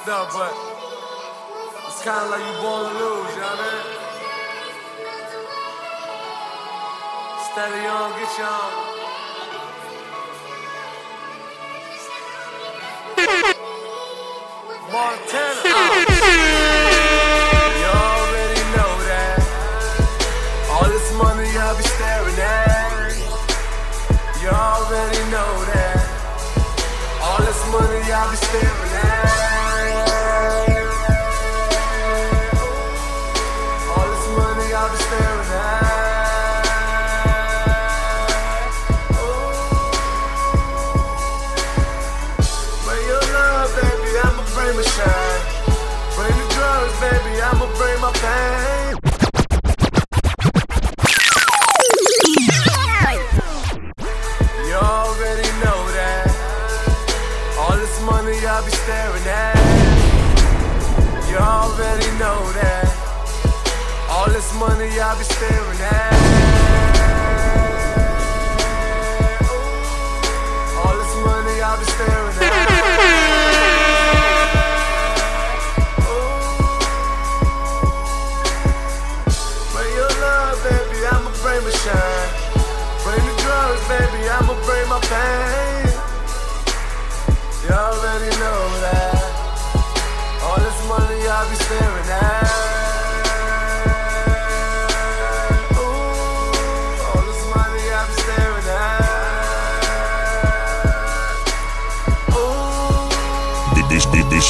fucked up, but it's kind of like you born to lose, you know what I mean? Steady on, get. Montana. You already know that. All this money I be staring at. You already know that. All this money I be staring at.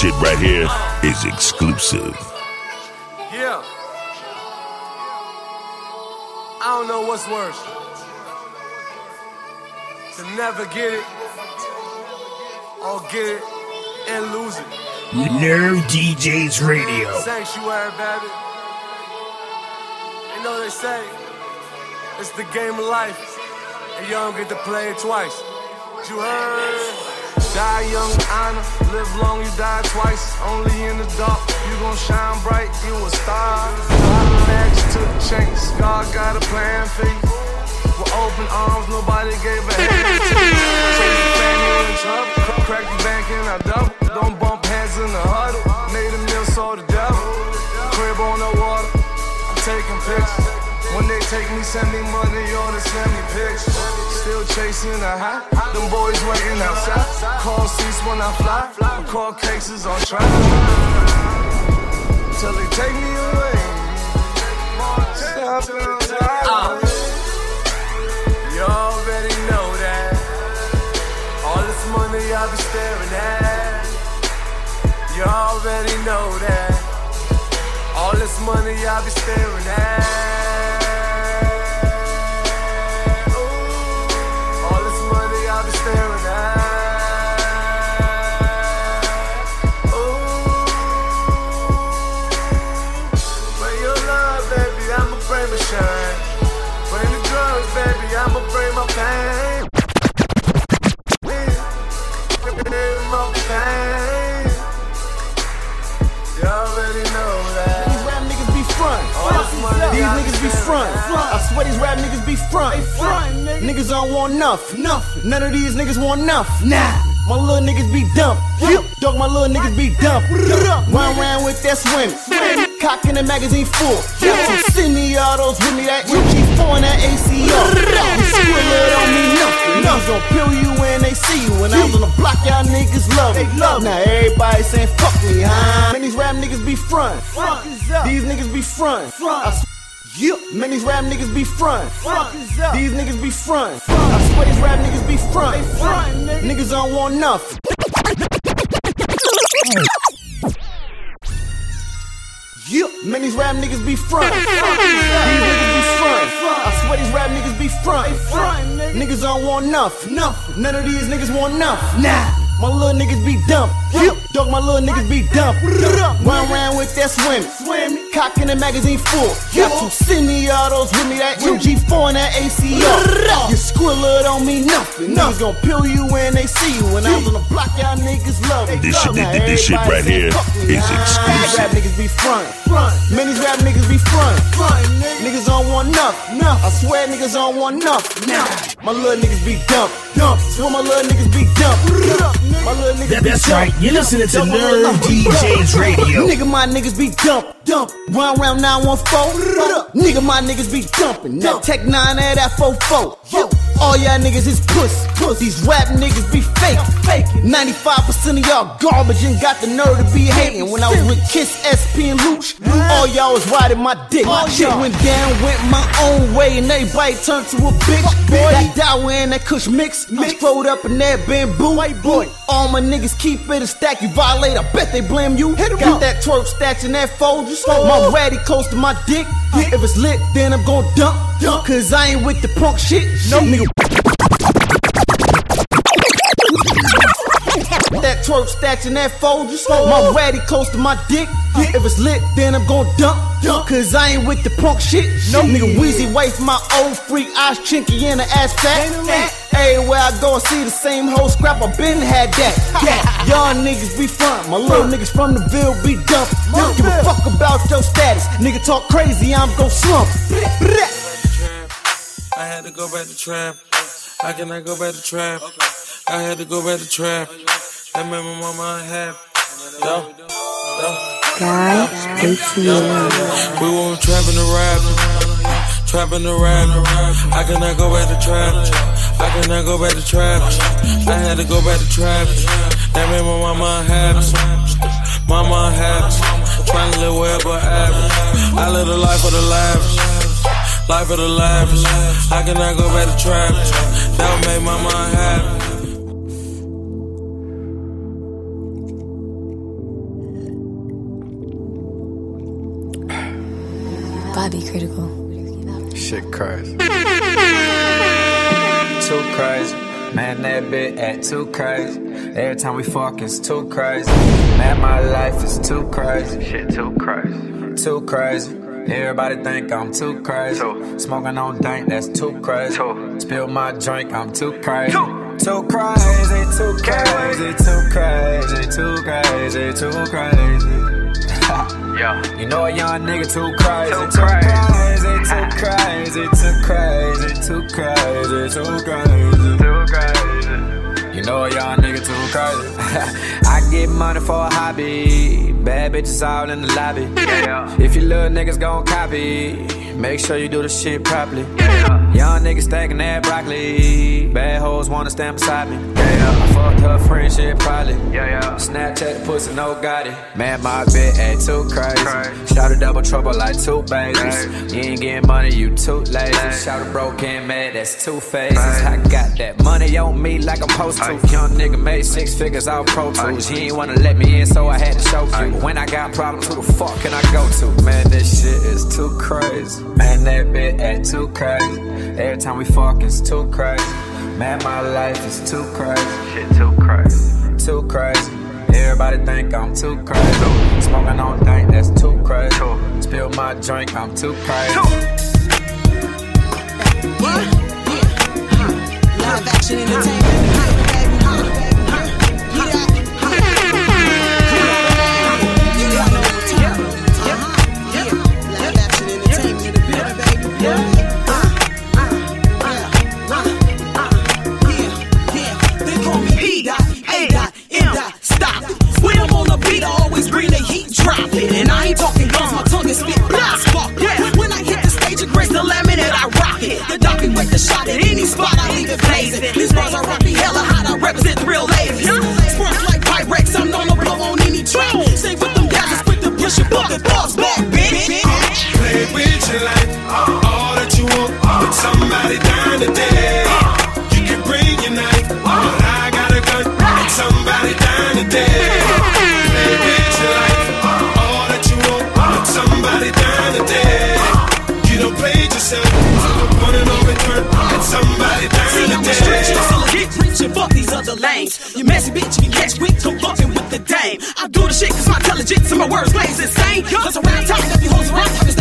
Shit right here is exclusive. Yeah. I don't know what's worse. To never get it, or get it and lose it. Nerve DJs Radio. Sanctuary, baby. You know they say it's the game of life, and you don't get to play it twice. You heard? Die young, honor. Live long, you die twice. Only in the dark, you gon' shine bright. You a star. Relax to the chance. God got a plan for you. With open arms, nobody gave a hand to the family in trouble. Cr- Crack the bank and I double. Don't bump heads in the huddle. Made a meal, so the devil. Crib on the water. I'm taking pictures. When they take me, send me money they send me pictures. Still chasing a high. Them boys waiting outside. Call seats when I fly. I call cases on track. Till they take me away. Stop it. Ah. You already know that. All this money I be staring at. You already know that. All this money I be staring at. Front. I swear these rap niggas be front. Niggas don't want nothing. Nothing. None of these niggas want nothing. Nah. My little niggas be dumb. Yep. Dog, my little niggas be dumb. Run around with that swim. Cock in the magazine full. Yep. So send me all those with me that MG4 and that ACR. You squirrel it on me nothing. Niggas gon' peel you when they see you. When I was on the block, y'all niggas love me. Now everybody saying fuck me, huh? Man, these rap niggas be front. These niggas be front. I Yep. Man, these rap niggas be front. These niggas be front. I swear these rap niggas be front. Niggas don't want nothing. Yep. Man, these rap niggas be front. These niggas be front. I swear these rap niggas be front. Niggas don't want nothing. Nothing. None of these niggas want nothing. Nah. My little niggas be dumb. Yep. Dog, my little niggas be dumb. Run around with that swim. Swim. Cock in the magazine full. Yep. So send me all those with me that MG4 and that ACR. You squirrel don't mean nothing. Niggas gon' peel you when they see you. When I was on the block, y'all niggas love me. This shit- Now this shit right here is here fuck me, is huh? exclusive. Rap niggas be front. Front. Man, rap niggas be front. Front. Niggas don't want nothing. I swear niggas don't want nothing. Nah. My little niggas be dumb. dump. Where my little niggas be dumped. My little niggas that's right. You're listening to Nerve DJs Radio. Nigga, my niggas be dump, dump. Round round 914. Nigga, my niggas be dumping. That Tech 9 at that 44. Yo, all y'all niggas is puss, puss. These rap niggas be fake, fake. 95% of y'all garbage and got the nerve to be hating. When I was with Kiss, SP, and Louch, all y'all was riding my dick. My shit went down, went my own way, and everybody turned to a bitch. Boy, that Dower and that Kush mix, I throwed up in that bamboo. White boy, all my niggas keep it a stack. You violate, I bet they blame you. Hit got that twerk stats in that Folgers. My ratty close to my dick. If it's lit, then I'm gon' dump. Cause I ain't with the punk shit. No nigga. That twerk stats in that Folgers. My ratty close to my dick. If it's lit, then I'm gon' dump. Cause I ain't with the punk shit. No nigga Weezy waste my old freak eyes chinky in the ass fat. Everywhere I go, I see the same whole scrap. I been had that. Y'all niggas be front. My little niggas from the Ville be dump. Don't give a fuck about your status. Nigga talk crazy, I'm gon' slump. trap. I had to go back to trap. How can I go back to trap? I had to go back to trap. That made my mama unhappy. Yo, yo. Guy, We were trapping the rap, trapping the rap. How can I go back to trap? How can I go back to trap? I had to go back to trap. That made my mama unhappy. Mama unhappy. Trying to live well but average. I live the life of the lavish. Life of the lavish. How can I go back to trap? That would make mama unhappy. Bobby Critical. Shit crazy. Too crazy. Man, that bit at too crazy. Every time we fuck, it's too crazy. Man, my life is too crazy. Shit, too crazy. Too crazy. Everybody think I'm too crazy. Smoking on dank, that's too crazy. Spill my drink, I'm too crazy. Too crazy, too crazy, too crazy, too crazy, too crazy. You know a young nigga too crazy, too crazy, too crazy, too crazy, too crazy, too crazy, too crazy. You know a young nigga too crazy. I get money for a hobby, bad bitches all in the lobby. If you little niggas gon' copy, make sure you do the shit properly. Young niggas stacking that broccoli, bad hoes wanna stand beside me. I fucked her friendship probably. Yeah, yeah. Snapchat the pussy, no got it. Man, my bit ain't too crazy. Shout a double trouble like two babies. You ain't getting money, you too lazy. Shout a broken man, that's two phases. I got that money on me like I'm supposed to. Young nigga made six figures out Pro Tools. You ain't wanna let me in, so I had to show you. When I got problems, who the fuck can I go to? Man, this shit is too crazy. Man, that bit act too crazy. Every time we fuck, it's too crazy. Man, my life is too crazy. Shit, too crazy. Too crazy. Everybody think I'm too crazy. Smoking on dank, that's too crazy. Spill my drink, I'm too crazy. Live action entertainment. Beat, I always bring the heat, drop it. And I ain't talking guns, my tongue is spit, blah, spark. When I hit the stage, it grace the laminate, I rock it. The dog can wait the shot at any spot, I leave it blazing. These bars are rocky, other lanes. You messy bitch, you catch quick, come fucking with the dame. I do the shit cause my intelligence and my words blaze insane. Cause around time, if you hoes around,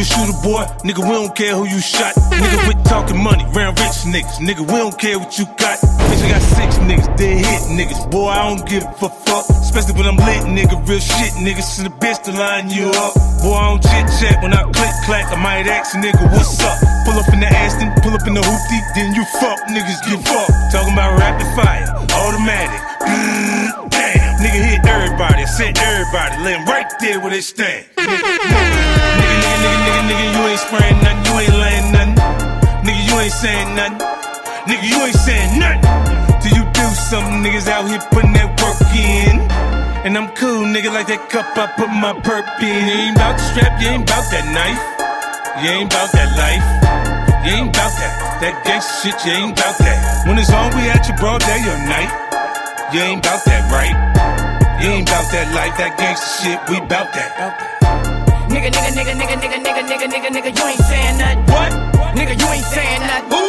You a shooter, boy. Nigga, we don't care who you shot. Nigga, we talking money, round rich niggas. Nigga, we don't care what you got. Bitch, I got six niggas, dead hit niggas. Boy, I don't give a fuck. Especially when I'm lit, nigga. Real shit, niggas. To the bitch to line you up. Boy, I don't chit chat. When I click clack, I might ask a nigga, what's up? Pull up in the Aston, pull up in the hoopty, then you fuck. Niggas get fucked. Talking about rapid fire, automatic. Damn, nigga hit everybody, sent everybody, 'em right there where they stand. Nigga, nigga, nigga, nigga, nigga, nigga, you ain't spraying nothing, you ain't laying nothing. Nigga, you ain't saying nothing. Nigga, you ain't saying nothing. Till you do something, niggas out here putting that work in. And I'm cool, nigga, like that cup I put my perp in. You ain't bout the strap, you ain't bout that knife. You ain't bout that life. You ain't bout that. That gangsta shit, you ain't bout that. When it's on, we at your broad day or night. You ain't bout that, right? You ain't bout that life, that gangsta shit, we bout that. Nigga, nigga, nigga, nigga, nigga, nigga, nigga, nigga, nigga, you ain't saying nothing. What? Nigga, you ain't saying nothing. Who?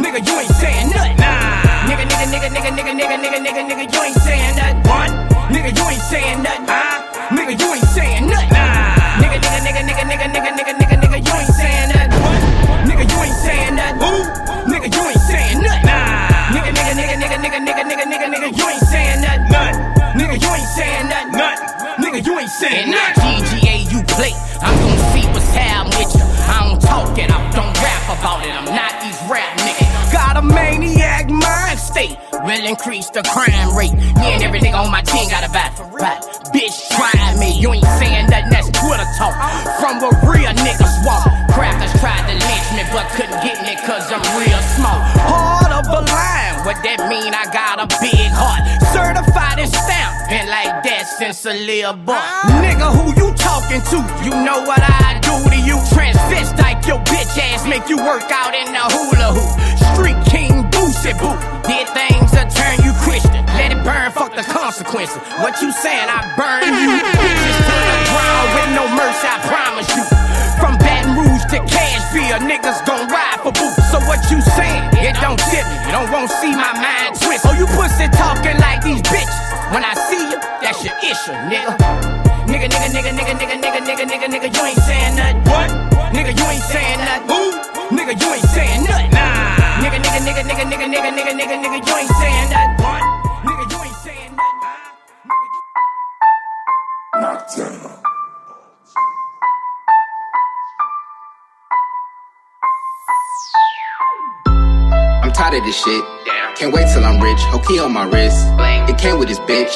Nigga, you ain't saying nothing. Nah. Nigga, nigga, nigga, nigga, nigga, nigga, nigga, nigga, nigga, you ain't saying nothing. What? Nigga, you ain't saying nothing. Huh? Nigga, you ain't saying nothing. Nah. Nigga, nigga, nigga, nigga, nigga, nigga, nigga, nigga, nigga, you ain't saying nothing. What? Nigga, you ain't saying nothing. Who? Nigga, you ain't saying nothing. Nah. Nigga, nigga, nigga, nigga, nigga, nigga, nigga, nigga, nigga, you ain't saying nothing. Nothing. Nigga, you ain't saying nothing. You ain't saying nothing. GGA you play. I'm gonna see what's happening with you. I don't talk it, I don't rap about it. I'm not these rap niggas. Got a maniac mind State will increase the crime rate. Me and every nigga on my team got a bat. Bat. Bitch, try me. You ain't saying nothing, that's Twitter talk. From a real nigga swamp. Crackers tried to lynch me, but couldn't get me cause I'm real small. Heart of a lion. What that mean? I got a big heart. Certified since a little boy. Nigga, who you talking to? You know what I do to you. Transvestite your bitch ass, make you work out in the hula hoop. Street king Boosie Boo. Did things that turn you Christian. Let it burn, fuck the consequences. What you saying? I burn you. Bitches to the ground with no mercy, I promise you. From Baton Rouge to Cashville, niggas gon' ride for boots. So what you saying? It don't tip me. You don't want to see my mind twist. Oh, you pussy talking like these bitches. When I see you, that's your issue, nigga. Nigga, nigga, nigga, nigga, nigga, nigga, nigga, nigga, nigga, you ain't saying nothing. What? Nigga, you ain't saying nothing. Who? Nigga, you ain't saying nothing. Nah. Nigga, nigga, nigga, nigga, nigga, nigga, nigga, nigga, nigga, you ain't saying nothing. What? Nigga, you ain't saying nothing. Nocturnal. Tired of this shit. Can't wait till I'm rich. Hokey on my wrist. It came with this bitch.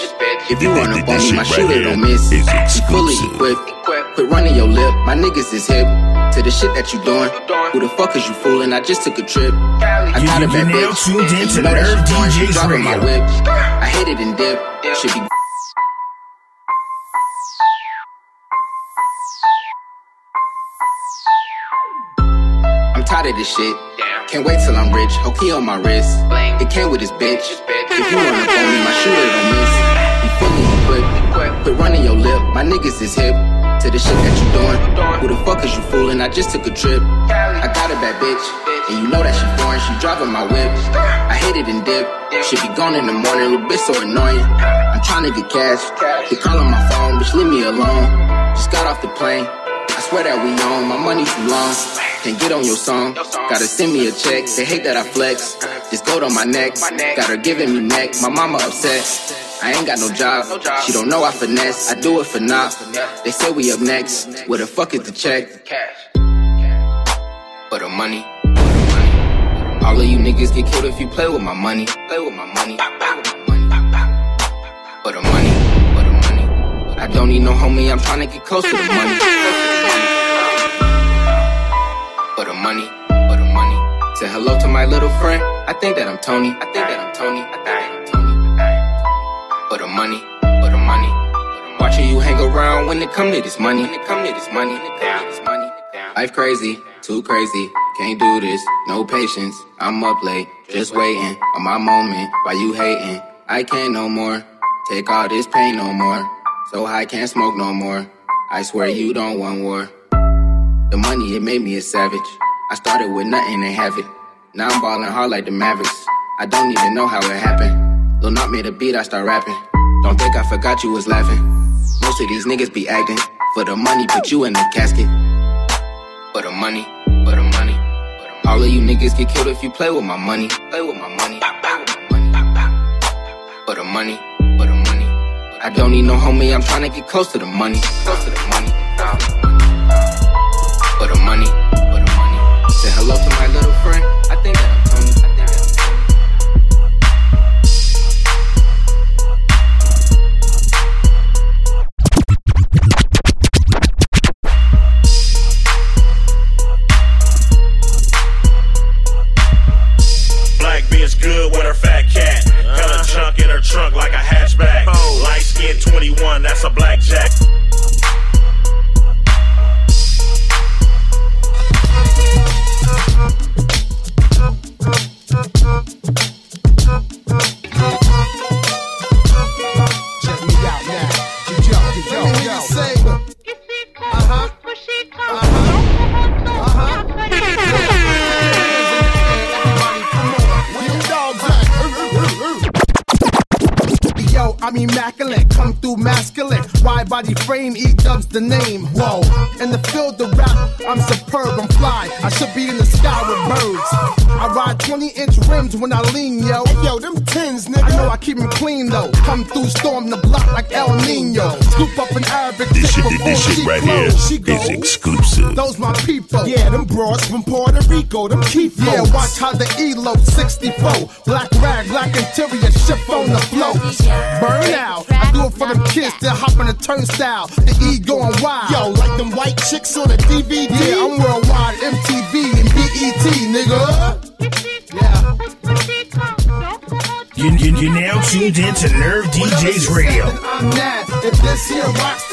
If you run up on me, my shooter don't miss. Is You fully exclusive. equipped. Quit running your lip. My niggas is hip to the shit that you doing. Who the fuck is you fooling? I just took a trip. I got a you bad now bitch. and in you to know that Nerve she foreign, she DJs driving my Radio. whip. I hit it and dip. Should be tired of this shit. Can't wait till I'm rich. Hokey on my wrist. It came with this bitch. If you up on me, my shooter don't miss. You fully equipped. Quit running your lip. My niggas is hip to the shit that you doing. Who the fuck is you fooling? I just took a trip. I got a bad bitch. And you know that she foreign. She driving my whip. I hit it and dip. Should be gone in the morning. Little bitch so annoying. I'm trying to get cash. They calling my phone. Bitch, leave me alone. Just got off the plane. I swear that we on, my money too long. Can't get on your song. Gotta send me a check. They hate that I flex. Uh-huh. This gold on my neck. Got her giving me neck. My mama upset. I ain't got no job. She don't know I finesse. I do it for not. They say we up next. Where the fuck is the check? Cash, cash. For the money. All of you niggas get killed if you play with my money. Play with my money. For the money. For the money. I don't need no homie. I'm trying to get close to the money. Money. For the money. Say hello to my little friend. I think that I'm Tony. I think that I'm Tony. I think that I'm Tony. For the money. For the money. Watch sure you hang around when it come to this money. When it come to this money, this money. Life crazy, too crazy. Can't do this, no patience. I'm up late, just waiting on my moment. Why you hating? I can't no more. Take all this pain no more. So high can't smoke no more. I swear you don't want war. The money it made me a savage. I started with nothing and have it. Now I'm balling hard like the Mavericks. I don't even know how it happened. Lil Not made a beat, I start rapping. Don't think I forgot you was laughing. Most of these niggas be acting for the money, put you in the casket. For the money, for the money. All of you niggas get killed if you play with my money. Play with my money. Play with my money. For the money, for the money. I don't need no homie, I'm trying to get close to the money. Close to the money. Say hello to my little friend. I think that I'm Tony. I think that Black bitch good with her fat cat. Hella junk uh-huh. in her trunk like a hatchback. Oh. Light skin 21, that's a blackjack. The name. Whoa, in the field of rap, I'm superb, I'm fly. I should be in the sky with birds. I ride 20 inch rims when I lean, yo. Hey, yo, them tins, nigga. I know I keep them clean though. Come through, storm the block like El Nino. Scoop up an Arabic This chick shit, before this she shit right close. She here is exclusive. those my people. Yeah, them broads from Puerto Rico, them keep Yeah, watch how the ELO 64. Black rag, black interior, shift on the flow. Burn out. I do it for them kids that hop on the turnstile. The E wild. Yo, like them white chicks on a DVD. Yeah, I'm worldwide, MTV and BET, nigga. Yeah. You, you, you now tuned in to Nerve DJs Radio. I'm mad. If this here rocks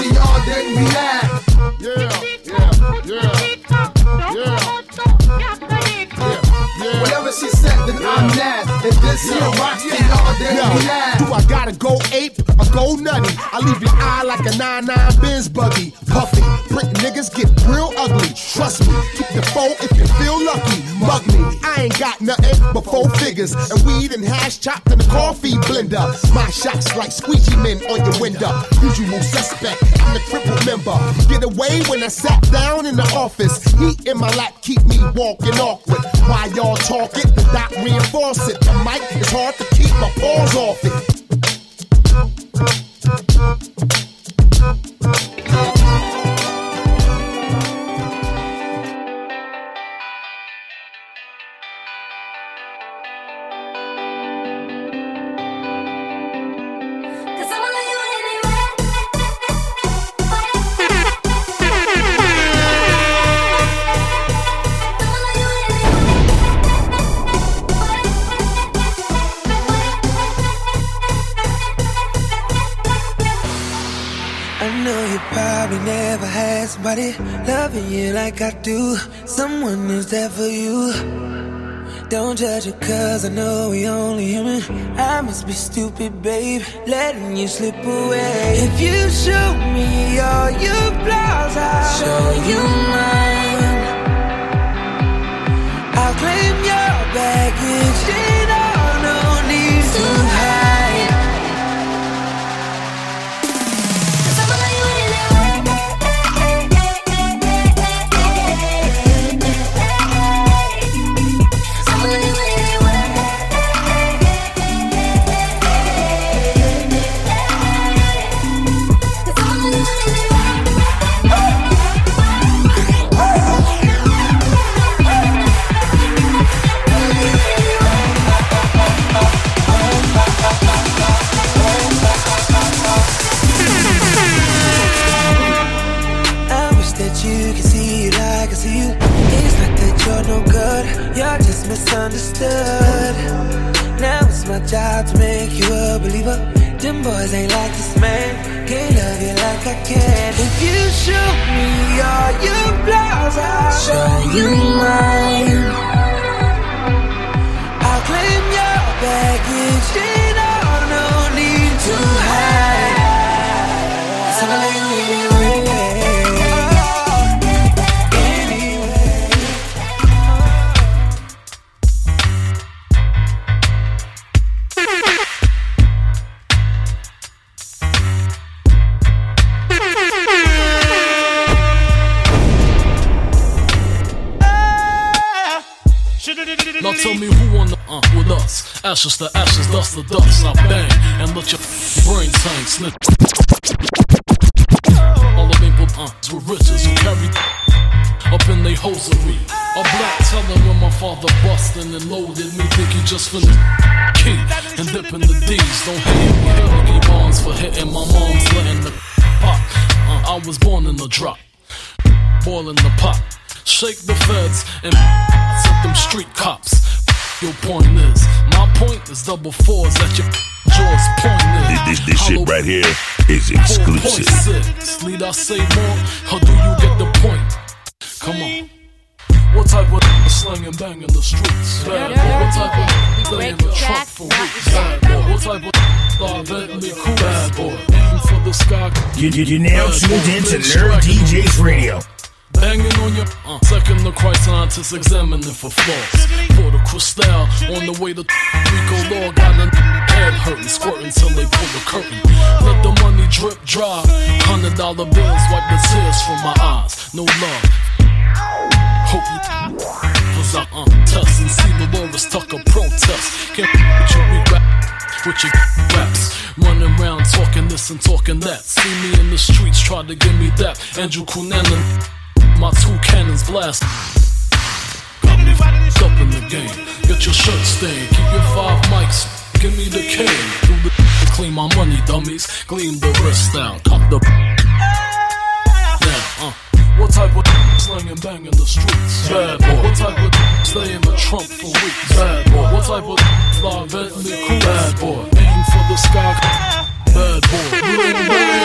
And hash chopped in the coffee blender. My shots like squeegee men on your window. Usual suspect, I'm the crippled member. Get away when I sat down in the office. Heat in my lap keep me walking awkward. While y'all talk it, the doc reinforce it. The mic is hard to keep my paws off it. Loving you like I do. Someone who's there for you. Don't judge it cause I know we only human. I must be stupid, babe, letting you slip away. If you show me all your flaws, I'll show you mine. I'll claim your baggage, like I can. If you show me all your flaws, I'll show you us? Ashes Need I say more, or do you get the point? Come on. What type of slang and bang in the streets? Bad boy. What type of stay in the trunk for weeks? Bad boy. What type of star Bentley cool? Bad boy. Aim for the sky. You, you, you now tuned in to Nerve DJs Radio. Banging on your uh, second the Christ scientists examining for flaws. Pour the crystal on the way to Rico Law got a head hurting, squirting till they pull the curtain. Let the money drip dry. Hundred dollar bills wipe the tears from my eyes. No love. Hope you was I uh, test and see the Loris Tucker protest. Can't with your rap with your raps. Running around talking this and talking that. See me in the streets, try to give me that. Andrew Cunanan, my two cannons blast. Up in the game. Get your shirt stained, keep your five mics. Give me the cane. Do the clean my money, dummies. Gleam the wrist out. Cock the. Now, uh. What type of slang and bang in the streets? Bad boy. What type of stay in the trunk for weeks? Bad boy. What type of fly Bentley cool? Bad boy. Aim for the sky. Bad boy. Bling bling.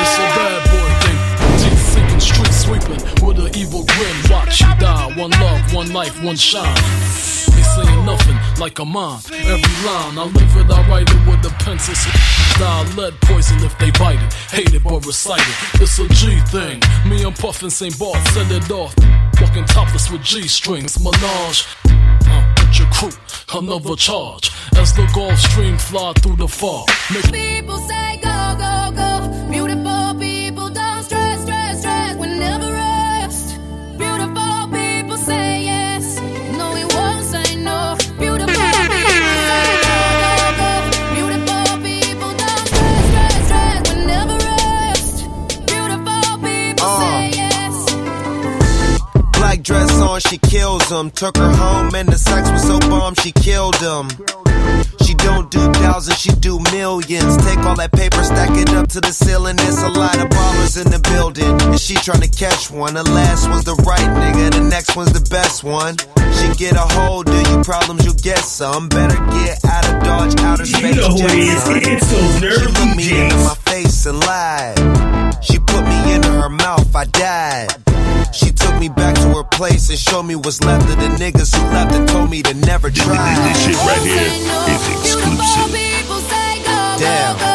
It's a bad boy street sweeping with an evil grin. Watch you die. One love, one life, one shine. They saying nothing like a mine. Every line I live it, I write it with a pencil. So die lead poison if they bite it. Hate it but recite it. It's a G thing. Me and Puffin St. Bart set it off. Walking topless with G strings. Menage. Uh, with your crew, another charge. As the Gulf Stream fly through the fog. People say go, go, go. Beautiful people on, she kills him. Took her home and the sex was so bomb, she killed him. She don't do thousands, she do millions. Take all that paper, stack it up to the ceiling. There's a lot of ballers in the building. And she tryna catch one. The last one's the right nigga, the next one's the best one. She get a hold of you problems, you get some. Better get out of Dodge, outer You space. know who it is. It's those She Nerd looked me into my face and lied. She put me into her mouth, I died. She took me back to her place and showed me what's left of the niggas who left and told me to never try. This shit right here is exclusive. People say go, Damn.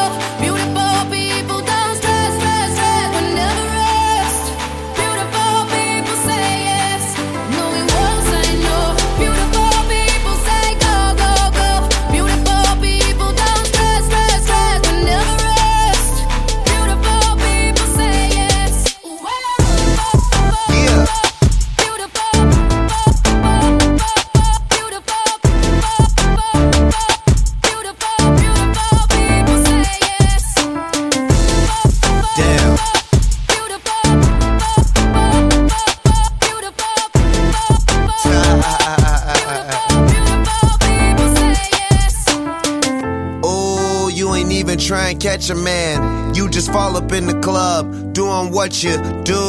Catch a man. You just fall up in the club, doing what you do.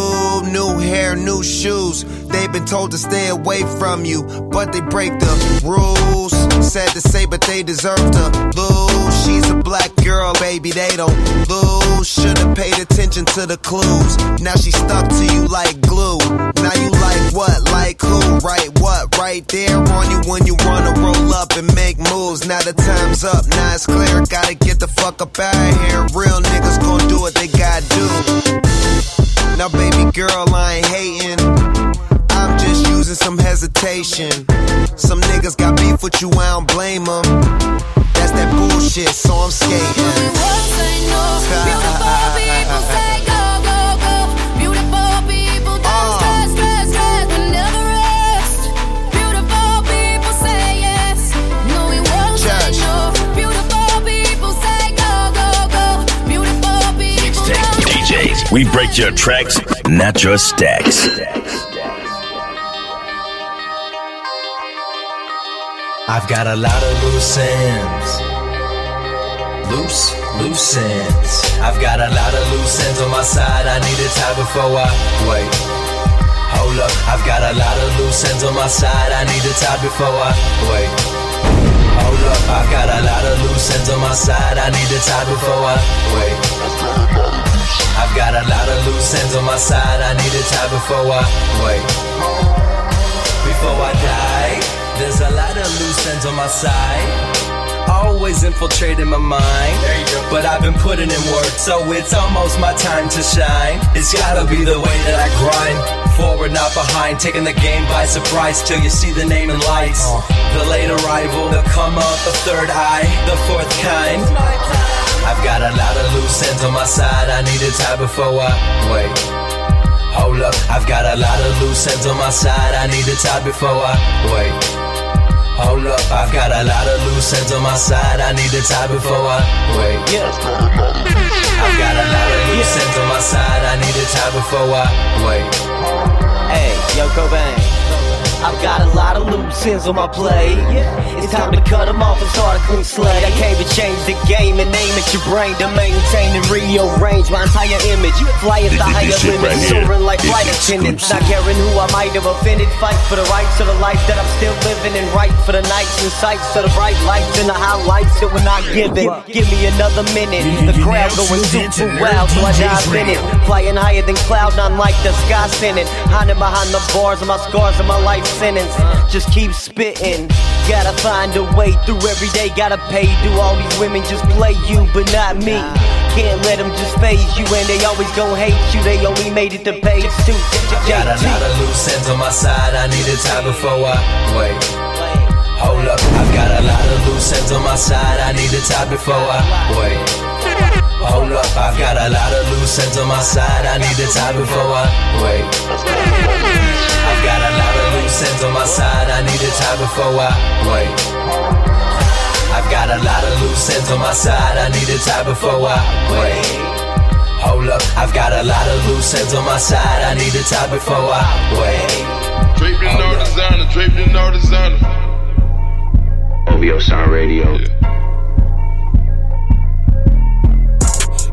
New hair, new shoes. They've been told to stay away from you, but they break the rules. Sad to say, but they deserve to lose. She's a black girl, baby, they don't lose. Should've paid attention to the clues. Now she stuck to you like glue. Now you like what? Like who? Right what? Right there on you when you wanna roll up and make. Now the time's up, now it's clear. Gotta get the fuck up out of here. Real niggas gon' do what they gotta do. Now, baby girl, I ain't hating. I'm just using some hesitation. Some niggas got beef with you, I don't blame them. That's that bullshit, so I'm skating. DJs, we break your tracks, not your stacks. I've got a lot of loose ends. Loose, loose ends. I've got a lot of loose ends on my side. I need to tie before I wait. Hold up, I've got a lot of loose ends on my side. I need to tie before I wait. Hold up, I've got a lot of loose ends on my side. I need to tie before I wait. I've got a lot of loose ends on my side. I need to tie before I wait. Before I die, there's a lot of loose ends on my side. Always infiltrating my mind, but I've been putting in work, so it's almost my time to shine. It's gotta be the way that I grind. Forward, not behind, taking the game by surprise till you see the name in lights. Uh. The late arrival, the come up, the third eye, the fourth kind. I've got a lot of loose ends on my side. I need to tie before I wait. Hold up, I've got a lot of loose ends on my side. I need to tie before I wait. Hold up, I've got a lot of loose ends on my side. I need to tie before I wait. I've got a lot of loose ends on tie before I wait. Hey, yo, Cobain. I've got a lot of loose ends on my plate. It's time to cut them off and start a clean slate. I came to change the game and aim at your brain to maintain and rearrange my entire image. Fly at the higher this shit limits, right soaring like flight attendants. Not caring who I might have offended. Fight for the rights of the life that I'm still living and right for the nights and sights of the bright lights and the highlights that we're not giving. Give me another minute. The crowd going super wild, so I dive in it. Flying higher than cloud not like the sky sending. Hiding behind the bars of my scars of my life sentence. Just keep spitting. Gotta find a way through every day. Gotta pay. Do all these women just play you, but not me. Can't let them just phase you, and they always gon' hate you. They only made it to page two. Got a lot of loose ends on my side. I need to tie before I wait. Hold up, I've got a lot of loose ends on my side. I need to tie before I wait. Hold up, I've got a lot of loose ends on my side. I need to tie before I wait. I've got a lot of loose ends on my side. I need to tie before I wait. I've got a lot of loose ends on my side. I need to tie before I wait. Hold up, I've got a lot of loose ends on my side. I need to tie before I wait. Draped in all designer, draped in all designer. OVO Sound Radio.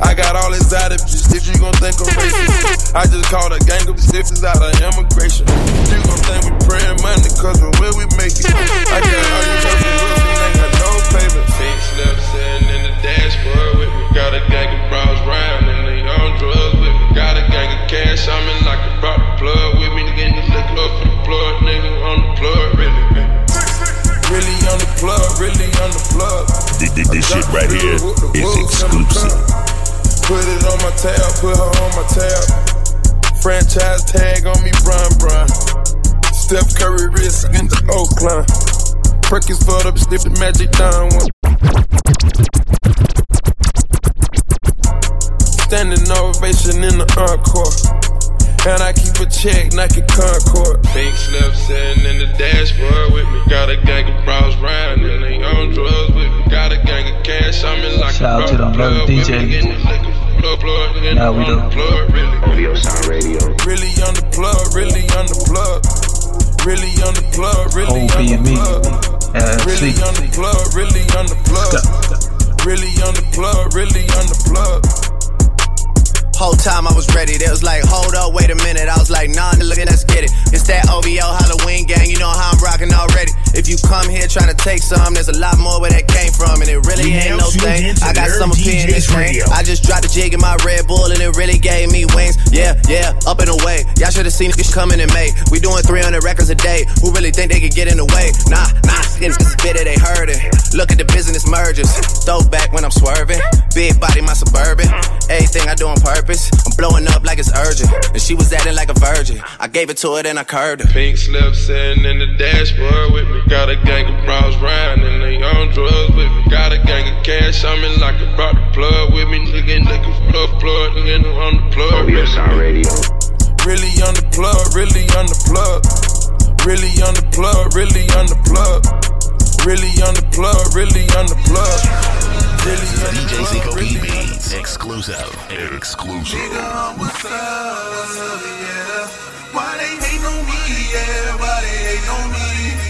I got all exotic bitches, if you gon' think I'm racist. I just called a gang of stiffs out of immigration. You gon' think we praying money, cause the way we make it. I got all these hustles, hustles, ain't got no payment. Pink slips sitting in the dashboard with me. Got a gang of bros round and they on drugs with me. Got a gang of cash on me like I brought the plug with me. Getting the liquor up for the plug, nigga on the plug, really. Really on the plug, really on the plug. Th- th- This shit right here is exclusive. Put her on my tab. Franchise tag on me, Brian Brian. Steph Curry wrist the Oakland. Perkins for the stiff the magic down. Standing ovation in the encore. And I keep a check, Nike Concord. Pink slip sitting in the dashboard with me. Got a gang of bros round and they on drugs with me. Got a gang of cash on me like Shout out to them brother DJs. Now we do. OVO Sound Radio. Really on the plug, really on the plug. Really on the plug, really OB on the and me. plug. Really see. on the plug, really on the plug. Really on the plug, really on the plug. Whole time I was ready. They was like, hold up, wait a minute. I was like, nah, look at let's get it. It's that OVO Halloween gang. You know how I'm rocking already. If you come here trying to take some, there's a lot more where that came from, and it really ain't no thing. I got some opinion in this. Radio. I just dropped a jig in my Red Bull, and it really gave me wings. Yeah, yeah, up and away. Y'all should have seen it coming in May. We doing 300 records a day. Who really think they could get in the way? Nah, nah, it's just bit it, they heard it. Look at the business mergers. Throw back when I'm swerving. Big body, my suburban. Everything I do on purpose. I'm blowing up like it's urgent. And she was acting like a virgin. I gave it to her, then I curved her. Pink slip sitting in the dashboard with me. Got a gang of bros riding and they on drugs with me. Got a gang of cash on me like I brought the plug with me. Nigga, nigga, plug, plug, nigga, on the plug. OVO Sound Radio. Really on the plug, really on the plug. Really on the plug, really on the plug. Really on the plug, really on the plug. Really on the DJ Zico plug, really EBs. Exclusive. Exclusive. What's up? Yeah. Why they hate on me? Yeah. Why they hate on me?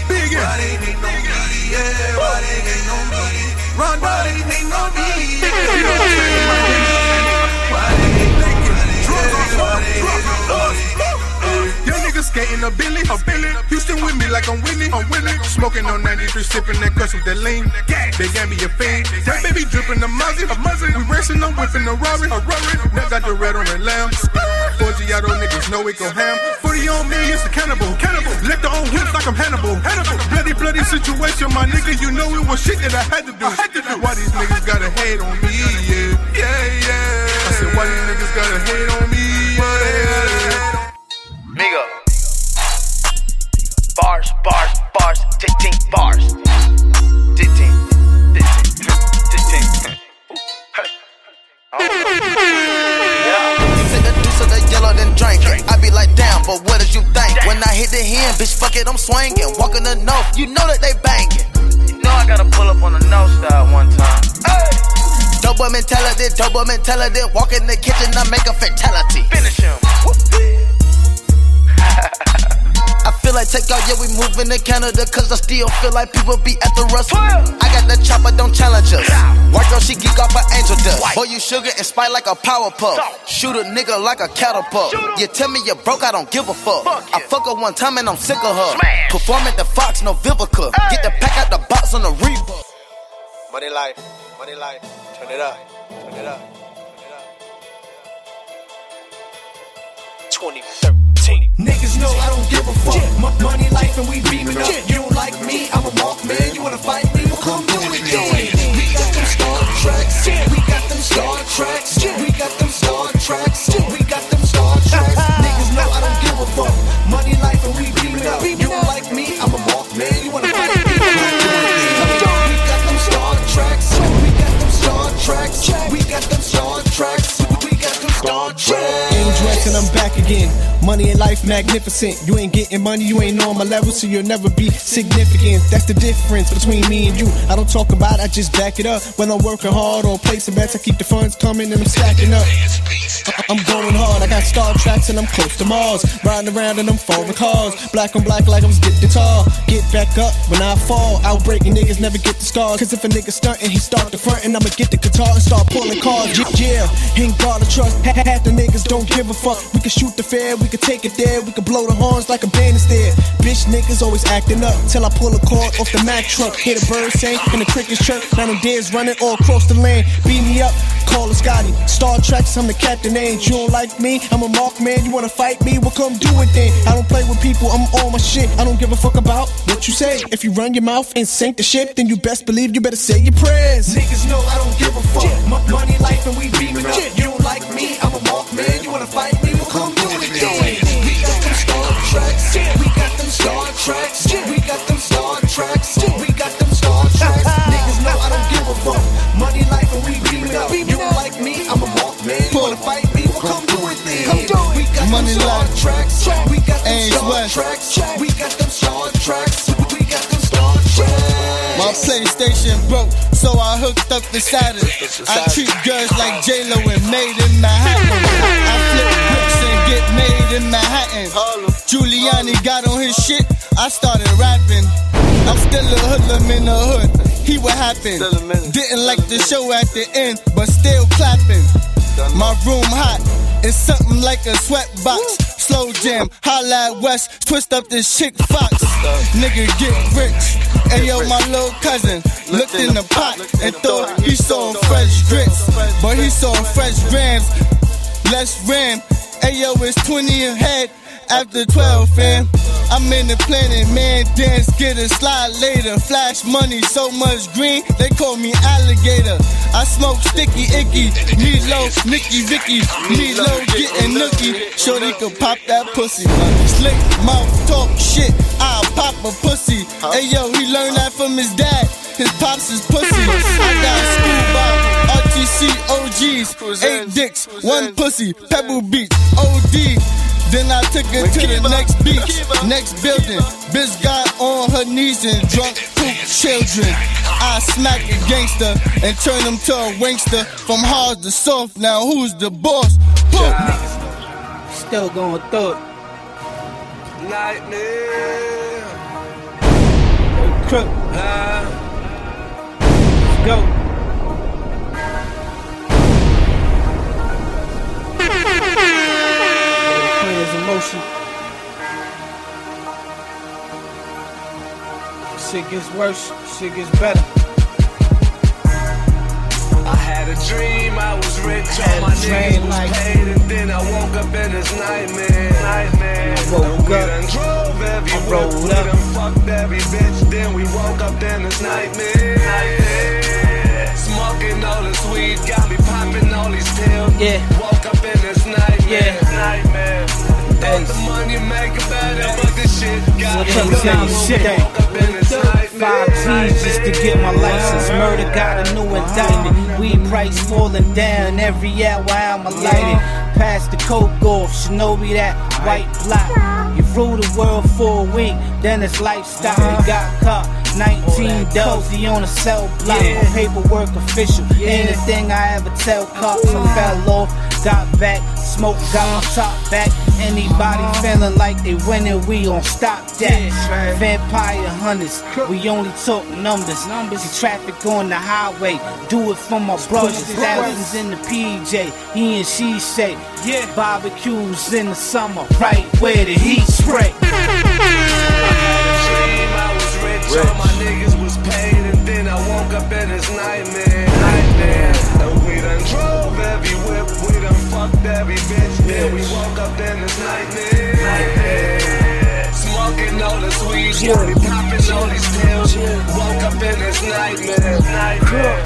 Why they hate on me? Yeah. Why they hate on me? Run, why they hate on me? Yeah. You know what I'm saying? Why they hate on me? Why they hate on me? Skating a Billy, a Billy. Houston with me like I'm Whitney, I'm Whitney. Smoking on 93, sipping that crush with that lean. They gave me a fiend. That baby dripping the muzzy, a muzzy. We racing, I'm whipping a Rari, a Rari. Now got the red on the lamb. 4G out on niggas know it go ham. 40 on me, it's a cannibal, cannibal. Let the own whips like I'm Hannibal, Hannibal. Bloody, bloody situation, my nigga. You know it was shit that I had to do. had to do. Why these niggas gotta hate on me? Yeah, yeah, yeah. I said, why these niggas gotta hate on me? Yeah. Migo. Bars, bars, bars, 15 bars. 15, 15, 15. You take a deuce of the yellow, then drink. I be like, damn, but what did you think? When I hit the hand, bitch, fuck it, I'm swinging. Walking the north, you know that they banging. You know I gotta pull up on the no style one time. Dope boy mentality, boy mentality. Walk in the kitchen, I make a fatality. Finish him. I feel like take out, yeah, we moving to Canada, cause I still feel like people be at the rust. I got that chopper, don't challenge us. White girl, she geek off her angel dust. Boy, you sugar and spite like a power puff. Shoot a nigga like a catapult. You tell me you're broke, I don't give a fuck. I fuck her one time and I'm sick of her. Perform at the Fox, no Vivica. Get the pack out the box on the Reaper. Money life, money life. Turn it up, turn it up. 2013. Niggas know I don't give a fuck. M- money, life, and we beaming up. You don't like me, I'm a mark man. You wanna fight me? Well, come do it then. We got them Star Treks. We got them Star Treks. We got them Star Treks. We got them Star Treks. Niggas know I don't give a fuck. Money, life, and we beaming up. You don't like me, I'm a mark man. You wanna fight me? Do it. We got them Star Treks. We got them Star Treks. We got them Star Treks. Again. Money and life magnificent. You ain't getting money, you ain't on my level, so you'll never be significant. That's the difference between me and you. I don't talk about it, I just back it up. When I'm working hard or placing bets, I keep the funds coming and I'm stacking up. I'm going hard, I got star tracks and I'm close to Mars. Riding around in them foreign cars. Black on black like I'm getting tall. Get back up when I fall. I'll break Outbreaking niggas never get the stars. Cause if a nigga stunting, he start the front and I'ma get the guitar and start pulling cars. Yeah, yeah. ain't got to trust. Half the niggas don't give a fuck. We can shoot the fair, we can take it there, we can blow the horns like a band is there. Bitch niggas always acting up till I pull a cord off the Mack truck. Hear the birds sing and the crickets chirp. Now them deers running all across the land. Beat me up, call a Scotty. Star Treks, I'm the captain. Ain't you don't like me? I'm a mark man. You wanna fight me? Well, come do it then. I don't play with people. I'm all my shit. I don't give a fuck about what you say. If you run your mouth and sink the ship, then you best believe you better say your prayers. Niggas know I don't give a fuck. M- money, life, and we beaming up. You don't like me, I'm a mark man. You wanna fight me? Treks. We got them Star Treks. We got them Star Treks. We got them Star Treks. Niggas know I don't give a fuck. Money, life, and we beaming up. You don't like me, I'm a mark man. You wanna fight me? Well, come do it then. We got Money, them Star. Treks. We got them Star. Treks. We got them PlayStation broke, so I hooked up the Saturn. I treat girls like J-Lo and made in Manhattan. I flip bricks and get made in Manhattan. Giuliani got on his shit, I started rapping. I'm still a hoodlum in the hood. He what happened? Didn't like the show at the end, but still clapping. My room hot. It's something like a sweatbox. Slow jam, holla at West, twist up this chick fox. Nigga get rich. Ayo, my little cousin looked in the pot and thought he saw fresh grits. But he saw fresh grams. Less ram. Ayo, it's 20 ahead after 12, fam. I'm in the planet, man. Dance, get a slide later. Flash money, so much green, they call me alligator. I smoke sticky icky, low, Nicky Vicky, low, getting nookie. Shorty could pop that pussy. Slick mouth, talk shit, I'll pop a pussy. Hey yo, he learned that from his dad. His pops is pussy. I got scuba, RTC OGs, eight dicks, one pussy, Pebble Beach, OD. Then I took her to the next beach, next building. Bitch got on her knees and drunk poop children. I smack a gangster and turn him to a wankster. From hard to soft, now who's the boss? Still going through it. Nightmare. Crook. Let's go. Clean emotion. Shit gets worse, shit gets better. I had a dream, I was rich, all my niggas was like- paid, and then I woke up in this nightmare. Nightmare. woke we up. done drove every I rolled we up. done fucked every bitch, then we woke up in this nightmare. Nightmare. Smoking all this weed, got me popping all these pills. Yeah. Woke up in this nightmare. Yeah. Nightmare. The money make it better, but this shit got Tell me good. shit. Woke up in this Five G's just to get my license. Murder got a new indictment. Weed price falling down every hour. I'm lighted. Past the coke off, Shinobi that white block. You rule the world for a week, then it's lifestyle. You got caught. 19 dozy on a cell block. My paperwork official. Anything I ever tell cops, I fell off. Got back, smoke got my top back. Anybody uh-huh. feeling like they winning, we on stop that. Vampire hunters, we only talk numbers. See traffic on the highway, do it for my brothers. Thousands in the PJ, he and she say, yeah. Barbecues in the summer, right where the heat spray. dream, I was rich, all my niggas was paid, and then I woke up in this nightmare. Nightmare. And we done drove every whip, done fucked every bitch, then we woke up in this nightmare. Nightmare. Smoking all this weed, got me popping all these pills, woke up in this nightmare. Nightmare.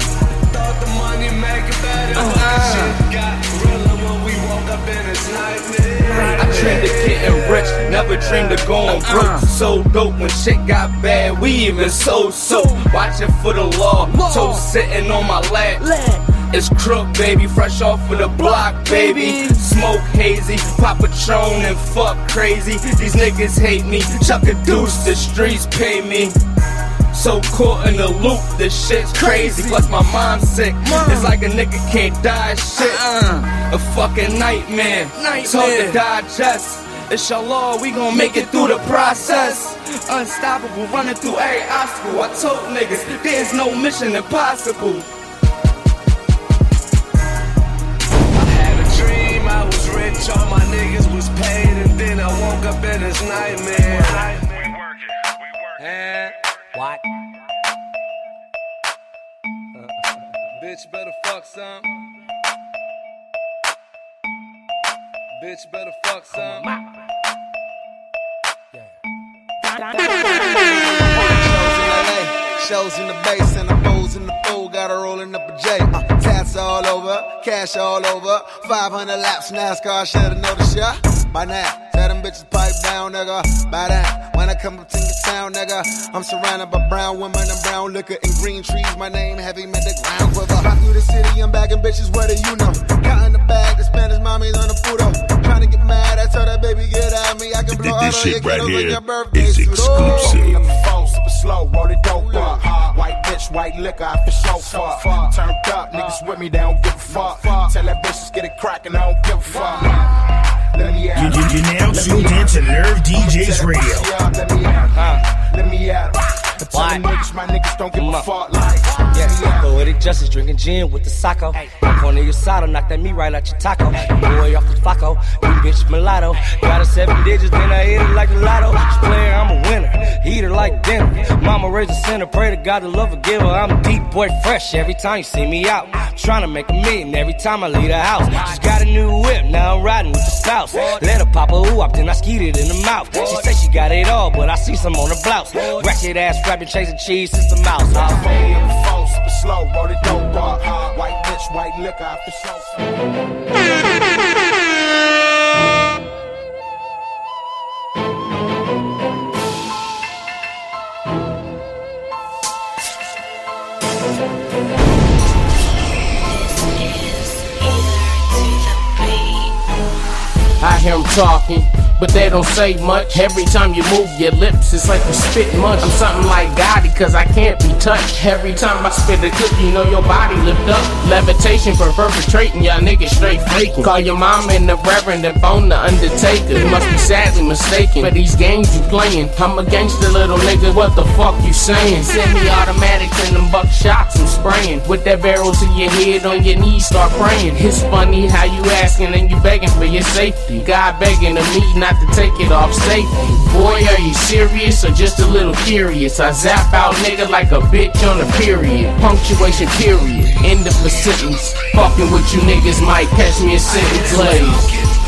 Thought the money make it better, uh-huh. but this shit got realer when we woke up in this nightmare. I dreamed of getting rich, never dreamed of going uh-uh. broke. So dope when shit got bad, we even so so. Watching for the law, toast sitting on my lap. It's crook, baby, fresh off of the block, baby. Smoke hazy, pop Patron and fuck crazy. These niggas hate me, chuck a deuce, the streets pay me. So caught in the loop, this shit's crazy. Plus my mom's sick. It's like a nigga can't die. Shit, uh-uh. a fucking nightmare. It's hard to digest. Inshallah, we gon' make it through the process. Unstoppable, running through every obstacle. I told niggas, there's no mission impossible. Rich, all my niggas was paid, and then I woke up in this nightmare. And what? Uh, bitch better fuck some. Bitch better fuck some. Shows in the base and the foes in the pool, got her rolling up a J. Uh, tats all over, cash all over. 500 laps, NASCAR, should've noticed ya. By now, tell them bitches pipe down, nigga. By that, when I come up to your town, nigga, I'm surrounded by brown women and brown liquor and green trees. My name heavy, man, the ground quiver. Rock through the city, I'm bagging bitches, what do you know? Counting the bag, the Spanish mommies on the puto. Trying to get mad, I tell that baby, get at me. I can blow This your shit right here is suit. exclusive. Super slow, roll the dope up. White bitch, white liquor, I feel so fuck. Turned up, niggas with me, they don't give a fuck. Tell that bitch just get it crackin', I don't give a fuck. Let me You, out. you, you now tuned in to Nerve DJs Radio. Let me out. Let me out. Tell them niggas, my niggas don't give a fuck. Like, Yeah, poetic justice, drinking gin with the sacco. Up on your side, knock that meat right out your taco. Boy off the Faco, you bitch mulatto. Got a seven digits, then I hit it like a lotto. Player, I'm a winner. Eat her like dinner. Mama raised a sinner, pray to God to love a giver. I'm deep boy fresh every time you see me out. Trying to make a million every time I leave the house. Just got a new whip, now I'm riding with the spouse. Let her pop a up, then I skeet it in the mouth. She said she got it all, but I see some on the blouse. Ratchet ass rapping, chasing cheese, since the mouse. I'm fading the phone super slow, roll it dope bar. White bitch, white liquor, I for show. I hear them talking, but they don't say much. Every time you move your lips, it's like you spit much. I'm something like Gotti, cause I can't be touched. Every time I spit a clip, you know your body lift up. Levitation for perpetrating, y'all niggas straight faking. Call your mom and the reverend and phone the undertaker. You must be sadly mistaken for these games you playing. I'm a gangster little nigga, what the fuck you saying? Semi-automatics and them buck shots I'm spraying. With that barrel to your head on your knees, start praying. It's funny how you asking and you begging for your safety. God begging of me not to take it off safety. Boy, are you serious or just a little curious? I zap out nigga like a bitch on a period. Punctuation period. End of a sentence. Fucking with you niggas might catch me a sentence late.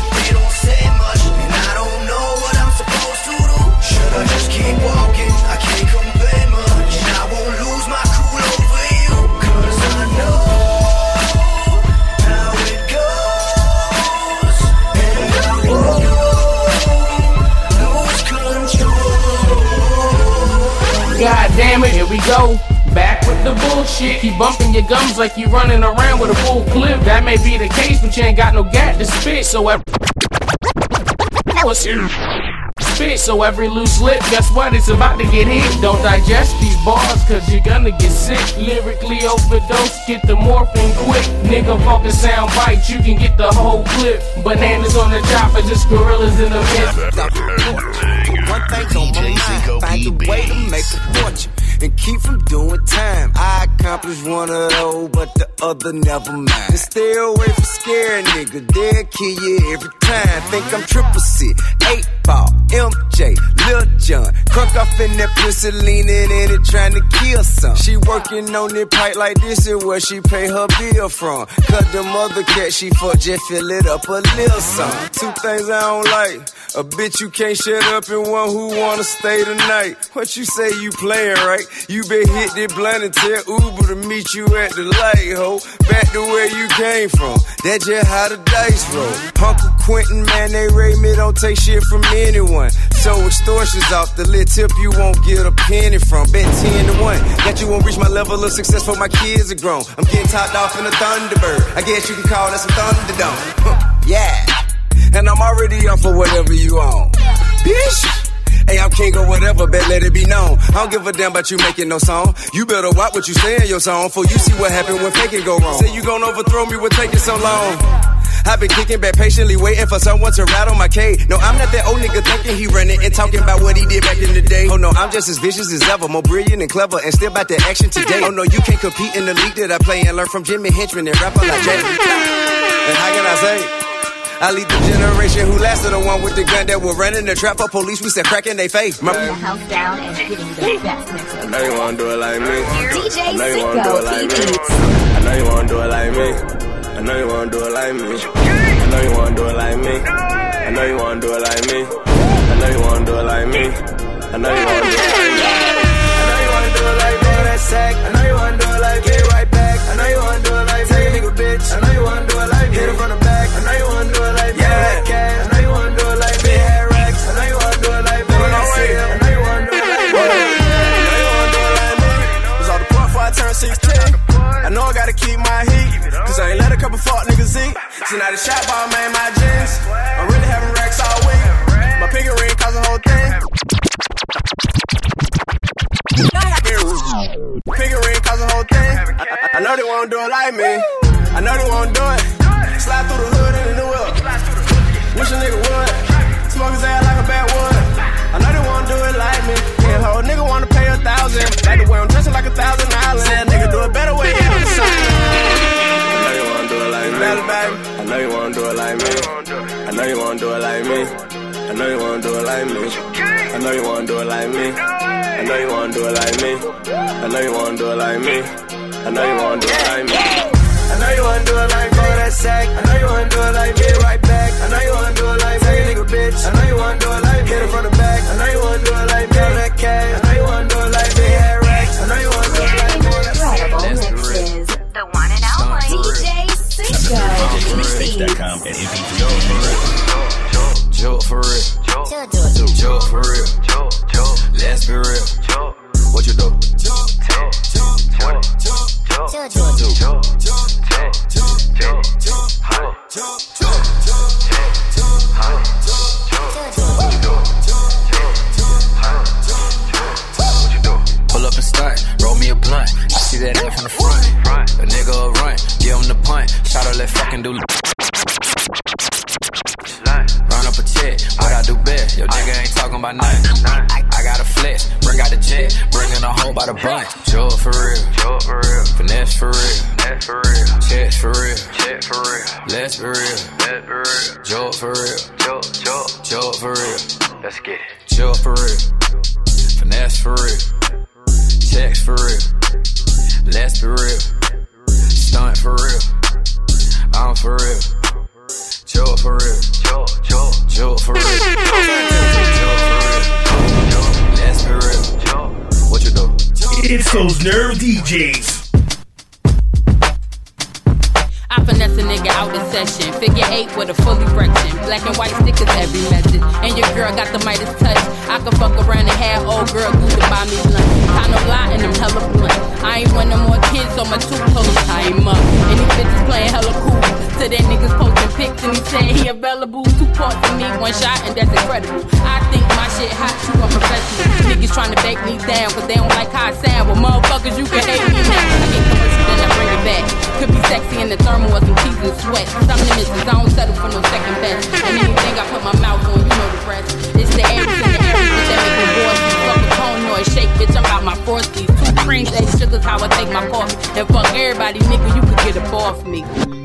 Go. Back with the bullshit. Keep bumping your gums like you running around with a full clip. That may be the case, but you ain't got no gat to spit. So every spit. So every loose lip, guess what? It's about to get hit. Don't digest these bars, cause you're gonna get sick. Lyrically overdose, get the morphine quick. Nigga, fucking sound bite, you can get the whole clip. Bananas on the chopper, just gorillas in the One thing's on my mind, find a way to make a fortune and keep from doing time. I accomplished one of those, but the other never mind. And stay away from scary nigga, they'll kill you every time. Think I'm triple C, eight ball, MJ, Lil Jon. Crunk off in that pussy, leaning in it, trying to kill some. She working on it pipe like this is where she pay her bill from. Cause the mother cat she fuck, just fill it up a little some. Two things I don't like. A bitch you can't shut up and one who wanna stay tonight. What you say you playing right? You been hit the blunt and tell Uber to meet you at the light, ho. Back to where you came from. That just how the dice roll. Uncle Quentin, man, they rate me, don't take shit from anyone. So extortion's off the lit tip, you won't get a penny from. Bet 10 to 1. That you won't reach my level of success for my kids are grown. I'm getting topped off in a Thunderbird. I guess you can call that some Thunderdome. Yeah. And I'm already up for whatever you on. Bitch! Hey, I'm king or whatever, bet let it be known. I don't give a damn about you making no song. You better watch what you say in your song, for you see what happened when faking go wrong. Say you gon' overthrow me, what taking so long? I've been kicking back patiently, waiting for someone to rattle my cage. No, I'm not that old nigga thinking he running and talking about what he did back in the day. Oh no, I'm just as vicious as ever, more brilliant and clever, and still about the action today. Oh no, you can't compete in the league that I play and learn from Jimmy Henchman and rapper like Jay. And how can I say? I lead the generation who lasted the one with the gun that were running the trap for police. We said crack in they face. My- the house down and getting the best mix. I know you wanna do it like me. DJ I know you wanna do it like me. I know you wanna do it like me. I know you wanna do it like me. I know you wanna do it like me. I know you wanna do it like me. I know you wanna do it like me. I know you wanna do it like me. I know you wanna do it like me. That sack. I know you wanna do it like get right back. I know you wanna do it like take a nigga bitch. I know you wanna do it like hit it from the keep my heat. Cause I ain't let a couple fuck niggas eat. So now the shot ball made my jeans. I'm really having racks all week. My pinky ring cost the whole thing. Ring cost the whole thing. I, I, know they won't do it like me. I know they won't do it. Slide through the hood in the new whip. Wish a nigga would. Smoke his ass like a bad wood. I know they won't do it like me. Yeah, whole nigga wanna pay a thousand. Like the way I'm dressing like a thousand. Say a nigga do it better. Bella, baby. I know you wanna do it like me. I know you wanna do it like me. I know you wanna do it like me. I know you wanna do it like me. I know you wanna do it like me. I know you wanna do it like me. I know you wanna do it like me. I know you wanna do it like me. that sack. I know you wanna do it like me. Right back. I know you wanna do it like me. Take a nigga, bitch. I know you wanna do it like me. Hit in front of Let's get it. Joke for real, finesse for real, checks for real, let's be real, stunt for real, I'm for real. Joke for real. Joke, joke, joke for real. Joke for real. Let's be real. What you do? It's those Nerve DJs. Out of session. Figure eight with a full erection. Black and white stickers every message. And your girl got the Midas touch. I can fuck around and have old girl do to buy me blunt. Kinda lie and I'm hella blunt. I ain't one no more kids, so my two toes tie him up. And these bitches playing hella cool. So that niggas posting pics and he saying he available. Two parts of me, one shot, and that's incredible. I think my shit hot too, I'm professional. Niggas trying to bake me down, cause they don't like how I sound. Well, motherfuckers, you can hate me now. Bring it back. Could be sexy in the thermal or some cheese and sweat. Some missions, I don't settle for no second best. And anything I put my mouth on, you know the rest. It's the Aries and the Aries, bitch, that make me bossy. Fuck a tone noise, shake, bitch, I'm out my 40s. Two creams, eight sugars, how I take my coffee. And fuck everybody, nigga, you could get a ball for me.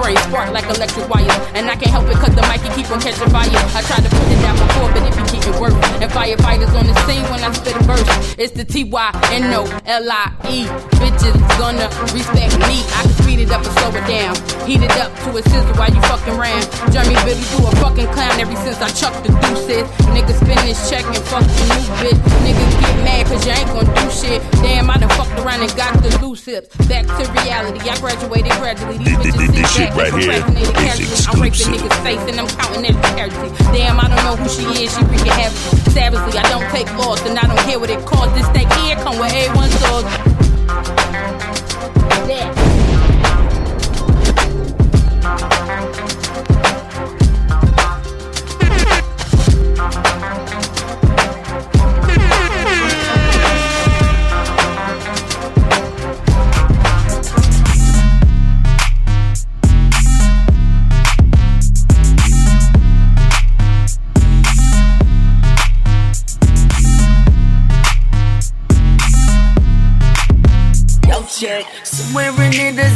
Brain spark like electric wires, and I can't help it cause the mic can keep on catching fire. I tried to put it down before, but it be keeping worse. And firefighters on the scene when I spit a verse. It's the T Y N O L I E. Bitches gonna respect me. I can speed it up and slow it down. Heat it up to a sizzle while you fucking ram. Jeremy Billy do a fucking clown ever since I chucked the deuces. Nigga spin this check and fuck the new bitch. Niggas get mad cause you ain't gonna do shit. Damn, I done fucked around and got the loose hips. Back to reality, I graduated gradually. These bitches This shit right here is casually. I'm raping exclusive. niggas' face and I'm counting every casualty. Damn, I don't know who she is, she freaking heavy. Savagely, I don't take loss and I don't care what it costs. This thing here come with A1 sauce. Yeah.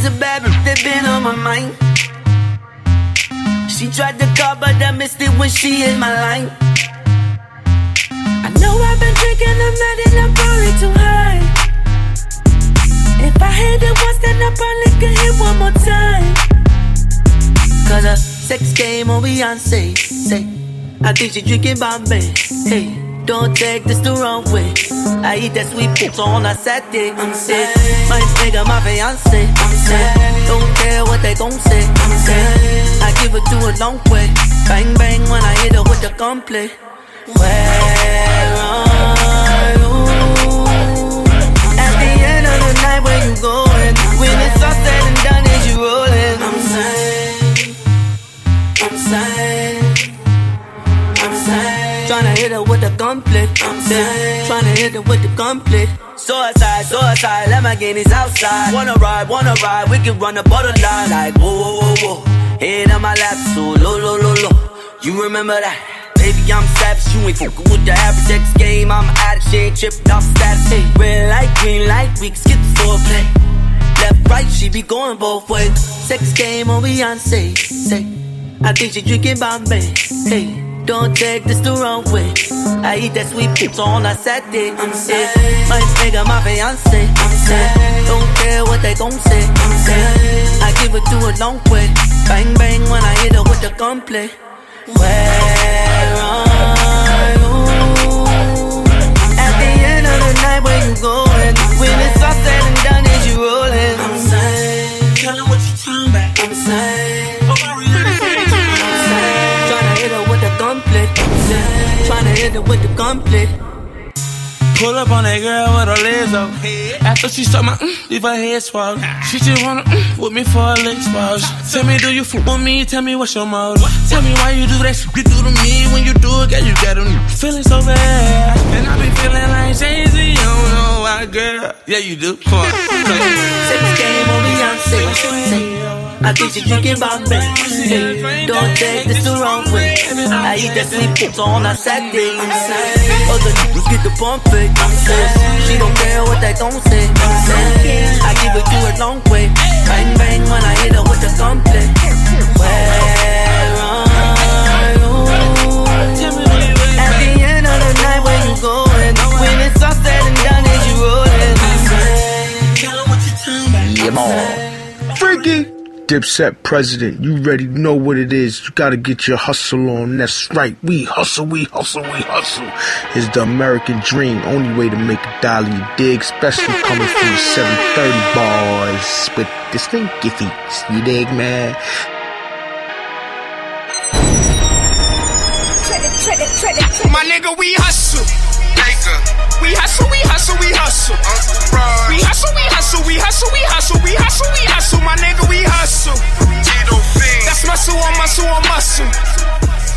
In a bad bitch that been on my mind. She tried to call, but I missed it when she hit my line. I know I've been drinking, I'm and I'm probably too high. If I hit it once, then I probably could hit one more time. Cause a sex game on Beyonce. Say, I think she drinking Bombay. Hey, don't take this the wrong way. I eat that sweet poop on a Saturday. I'm sick. My nigga, my fiance. I'm sick. Don't care what they gon' say. I'm sick. I give it to a long way. Bang bang when I hit her with the gunplay. Where are you? At the end of the night, where you going? When it's all said and done, Tryna hit her with the. I'm saying, tryna hit her with the gunplay. Suicide, suicide, Lamborghinis outside. Wanna ride, wanna ride, we can run the borderline. Like, whoa, whoa, whoa, whoa. Head on my lap, so low, low, low, low. You remember that? Baby, I'm savage, you ain't fucking with the average X game. I'm addict, she ain't tripped off status. Hey, red light, green light, we can skip the foreplay. Left, right, she be going both ways. Sex game oh, on Beyonce. Say, I think she drinking Bombay. Hey, don't take this the wrong way. I eat that sweet pizza on a Saturday. I'm sad. My nigga, my fiance. I'm sad. Don't care what they gon' say. I'm sad. I give it to a long way. Bang bang when I hit her with the gunplay. Where are you? At the end of the night, where you going? When it's all said and done, is you rolling? I'm saying, tell her what you're talking about. I'm saying, tryna Tryna hit her with the gunplay. Pull up on that girl with her legs up. After she saw my mm, leave her head swell. She just wanna mm, with me for a leg spouse. Tell me, do you fool with me? Tell me what's your motive. Tell me why you do that shit you do to me. When you do it, girl, you got them feeling so bad. And I be feeling like Jay Z. You don't know why, girl. Yeah, you do. Come on. Sex game on Beyonce. I think she drinking Bombay. Hey, don't take this the wrong way. I eat that sweet pizza on a Saturday. Other niggas get the bump fake. She don't care what they gon' say. I give it to her long way. Bang bang when I hit her with the gunplay. Where are you? At the end of the night, where you going? When it's all said and done, is you rolling? Yeah, man. Freaky. Dipset president, you already know what it is. You gotta get your hustle on. That's right. We hustle, we hustle, we hustle. It's the American dream. Only way to make a dollar, you dig? Especially coming from the 730 bars with this thing Giffy. You dig, man? My nigga, we hustle. We hustle, we hustle, we hustle. We hustle, we hustle, we hustle, we hustle, we hustle, we hustle. My nigga, we hustle. That's muscle on muscle on muscle.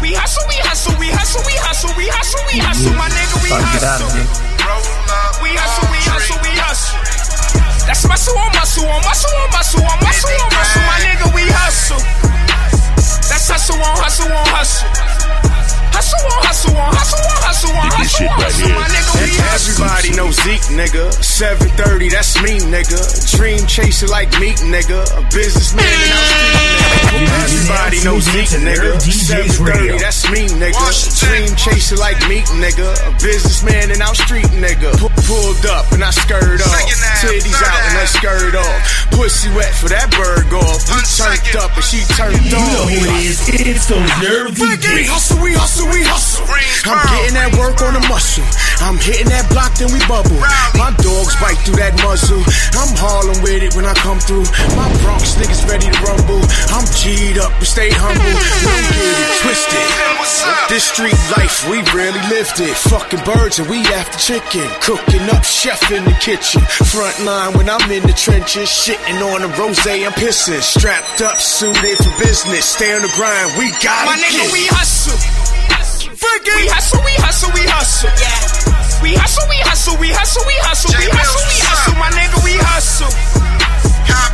We hustle, we hustle, we hustle, we hustle, we hustle, we hustle. My nigga, we hustle. We hustle, we hustle, we hustle. That's muscle on muscle on muscle on muscle on muscle on muscle. My nigga, we hustle. That's hustle on hustle on hustle. Hustle on, hustle on, hustle on, hustle on, hustle on, hustle here. my nigga. Everybody know Zeke, nigga. 730, that's me, nigga. Dream chaser like me, nigga. A businessman and I'm. Everybody know Zeke, nigga. 730, that's me, nigga. Dream chaser like me, nigga. A businessman and I'm street, nigga. Pu- pulled up and I skirt off. Titties out and I skirt off. Pussy wet for that bird off. We turned up and she turned You on. know who it is. It's those nerve We hustle, we hustle, we hustle. I'm getting that work on the muscle. I'm hitting that block, then we bubble. My dogs bite through that muzzle. I'm Harlem with it when I come through. My Bronx niggas ready to rumble. I'm G'd up and stay humble. Don't get it twisted. This street life, we really lived it. Fucking birds and we after chicken. Cooking up, chef in the kitchen. Front line when I'm in the trenches. Shitting on the rose, I'm pissing. Strapped up, suited for business. Stay on the grind, we got it. My nigga, we hustle. We hustle, we hustle, we hustle. We hustle, we hustle, we hustle, we hustle, we hustle, we hustle. My nigga, we hustle.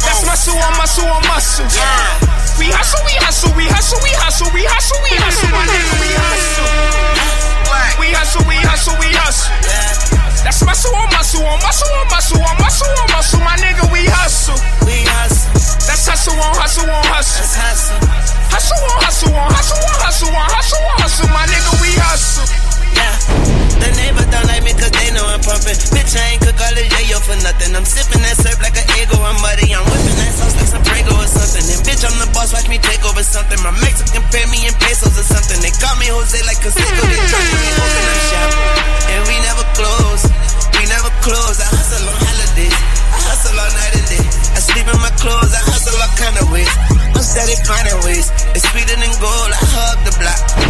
That's muscle on muscle on muscle. We hustle, we hustle, we hustle, we hustle, we hustle, we hustle. My nigga, we hustle. We hustle, we hustle, we hustle. That's muscle on muscle on muscle on muscle on muscle on muscle. My nigga, we hustle. We hustle. That's hustle on hustle on hustle. That's hustle. Hustle on hustle on hustle on hustle on hustle on hustle. My nigga, we hustle. Yeah. The neighbors don't like me cause they know I'm pumping. Bitch, I ain't cook all the yayo for nothing. I'm sipping that syrup like an ego. I'm muddy. I'm whipping that sauce like some Prego or something. And bitch, I'm the boss. Watch me take over something. My Mexican pay me in pesos or something. They call me Jose like Canseco. They try me open up shop. And we never close. We never close. I hustle on holidays. I hustle all night and day. I sleep in my clothes. I hustle all kind of ways. I'm steady finding ways. It's sweeter than gold. I hug the block.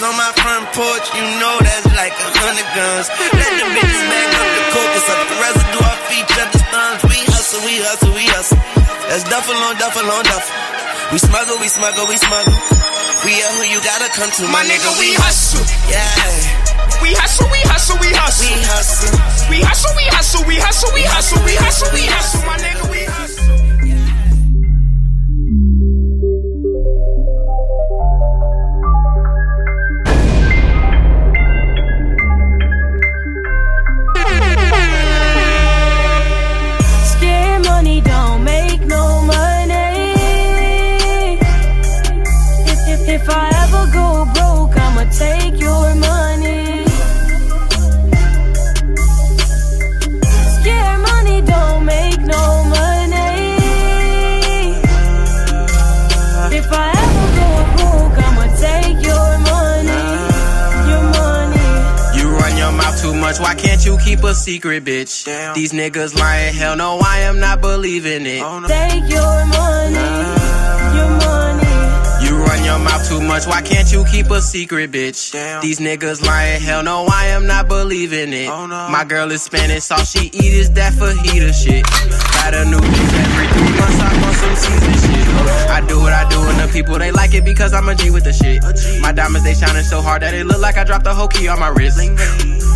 Two on my front porch, you know that's like a hundred guns. Let the bitches bag up the it's up the residue off each other's thumbs. We hustle, we hustle, we hustle. That's duffel on duffel on duffel. We smuggle, we smuggle, we smuggle. We are who you gotta come to, my, My nigga, we hustle. Yeah. We hustle, we hustle, we hustle. We hustle. We hustle, we hustle, we hustle, we hustle, we hustle, we hustle. My nigga, we hustle. Keep a secret, bitch? These niggas lying, hell no, I am not believing it. Take your money. Your money. You run your mouth too much, why can't you keep a secret, bitch? These niggas lying, hell no, I am not believing it. My girl is Spanish, all she eat is that fajita shit. Got a new bitch every three months, I want some season shit. I do what I do, and the people they like it because I'm a G with the shit. My diamonds they shining so hard that it look like I dropped a whole key on my wrist.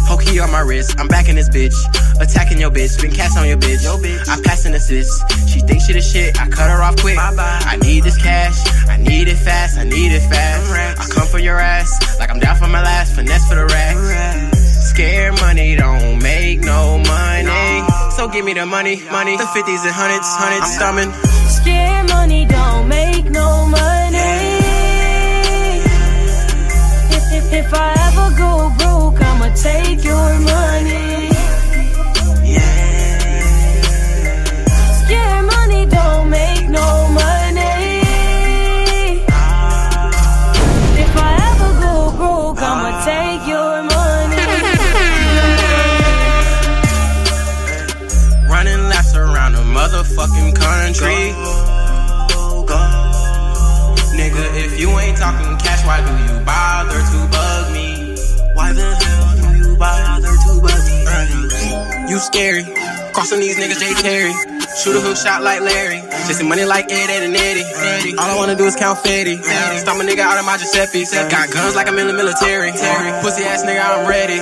Whole key on my wrist, I'm back in this bitch. Attacking your bitch, been cast on your bitch. Yo, bitch. I pass an assist. She thinks she the shit, I cut her off quick. I need this cash, I need it fast, I need it fast. I come for your ass, like I'm down for my last, finesse for the racks. Scared money don't make no money. So give me the money, money. The 50s and hundreds, hundreds, I'm stumming. Scare money don't make no money. If, if, if I ever go broke, I'ma take your money. Country. Nigga, if you ain't talking cash, why do you bother to bug me? Why the hell do you bother to bug me? You scary. Crossing these niggas, Jay Terry. Shoot a hook shot like Larry. Chasing money like Ed, Ed, and Eddie. All I wanna do is count Fetty. Stop a nigga out of my Giuseppe. Got guns like I'm in the military. Pussy ass nigga, I'm ready.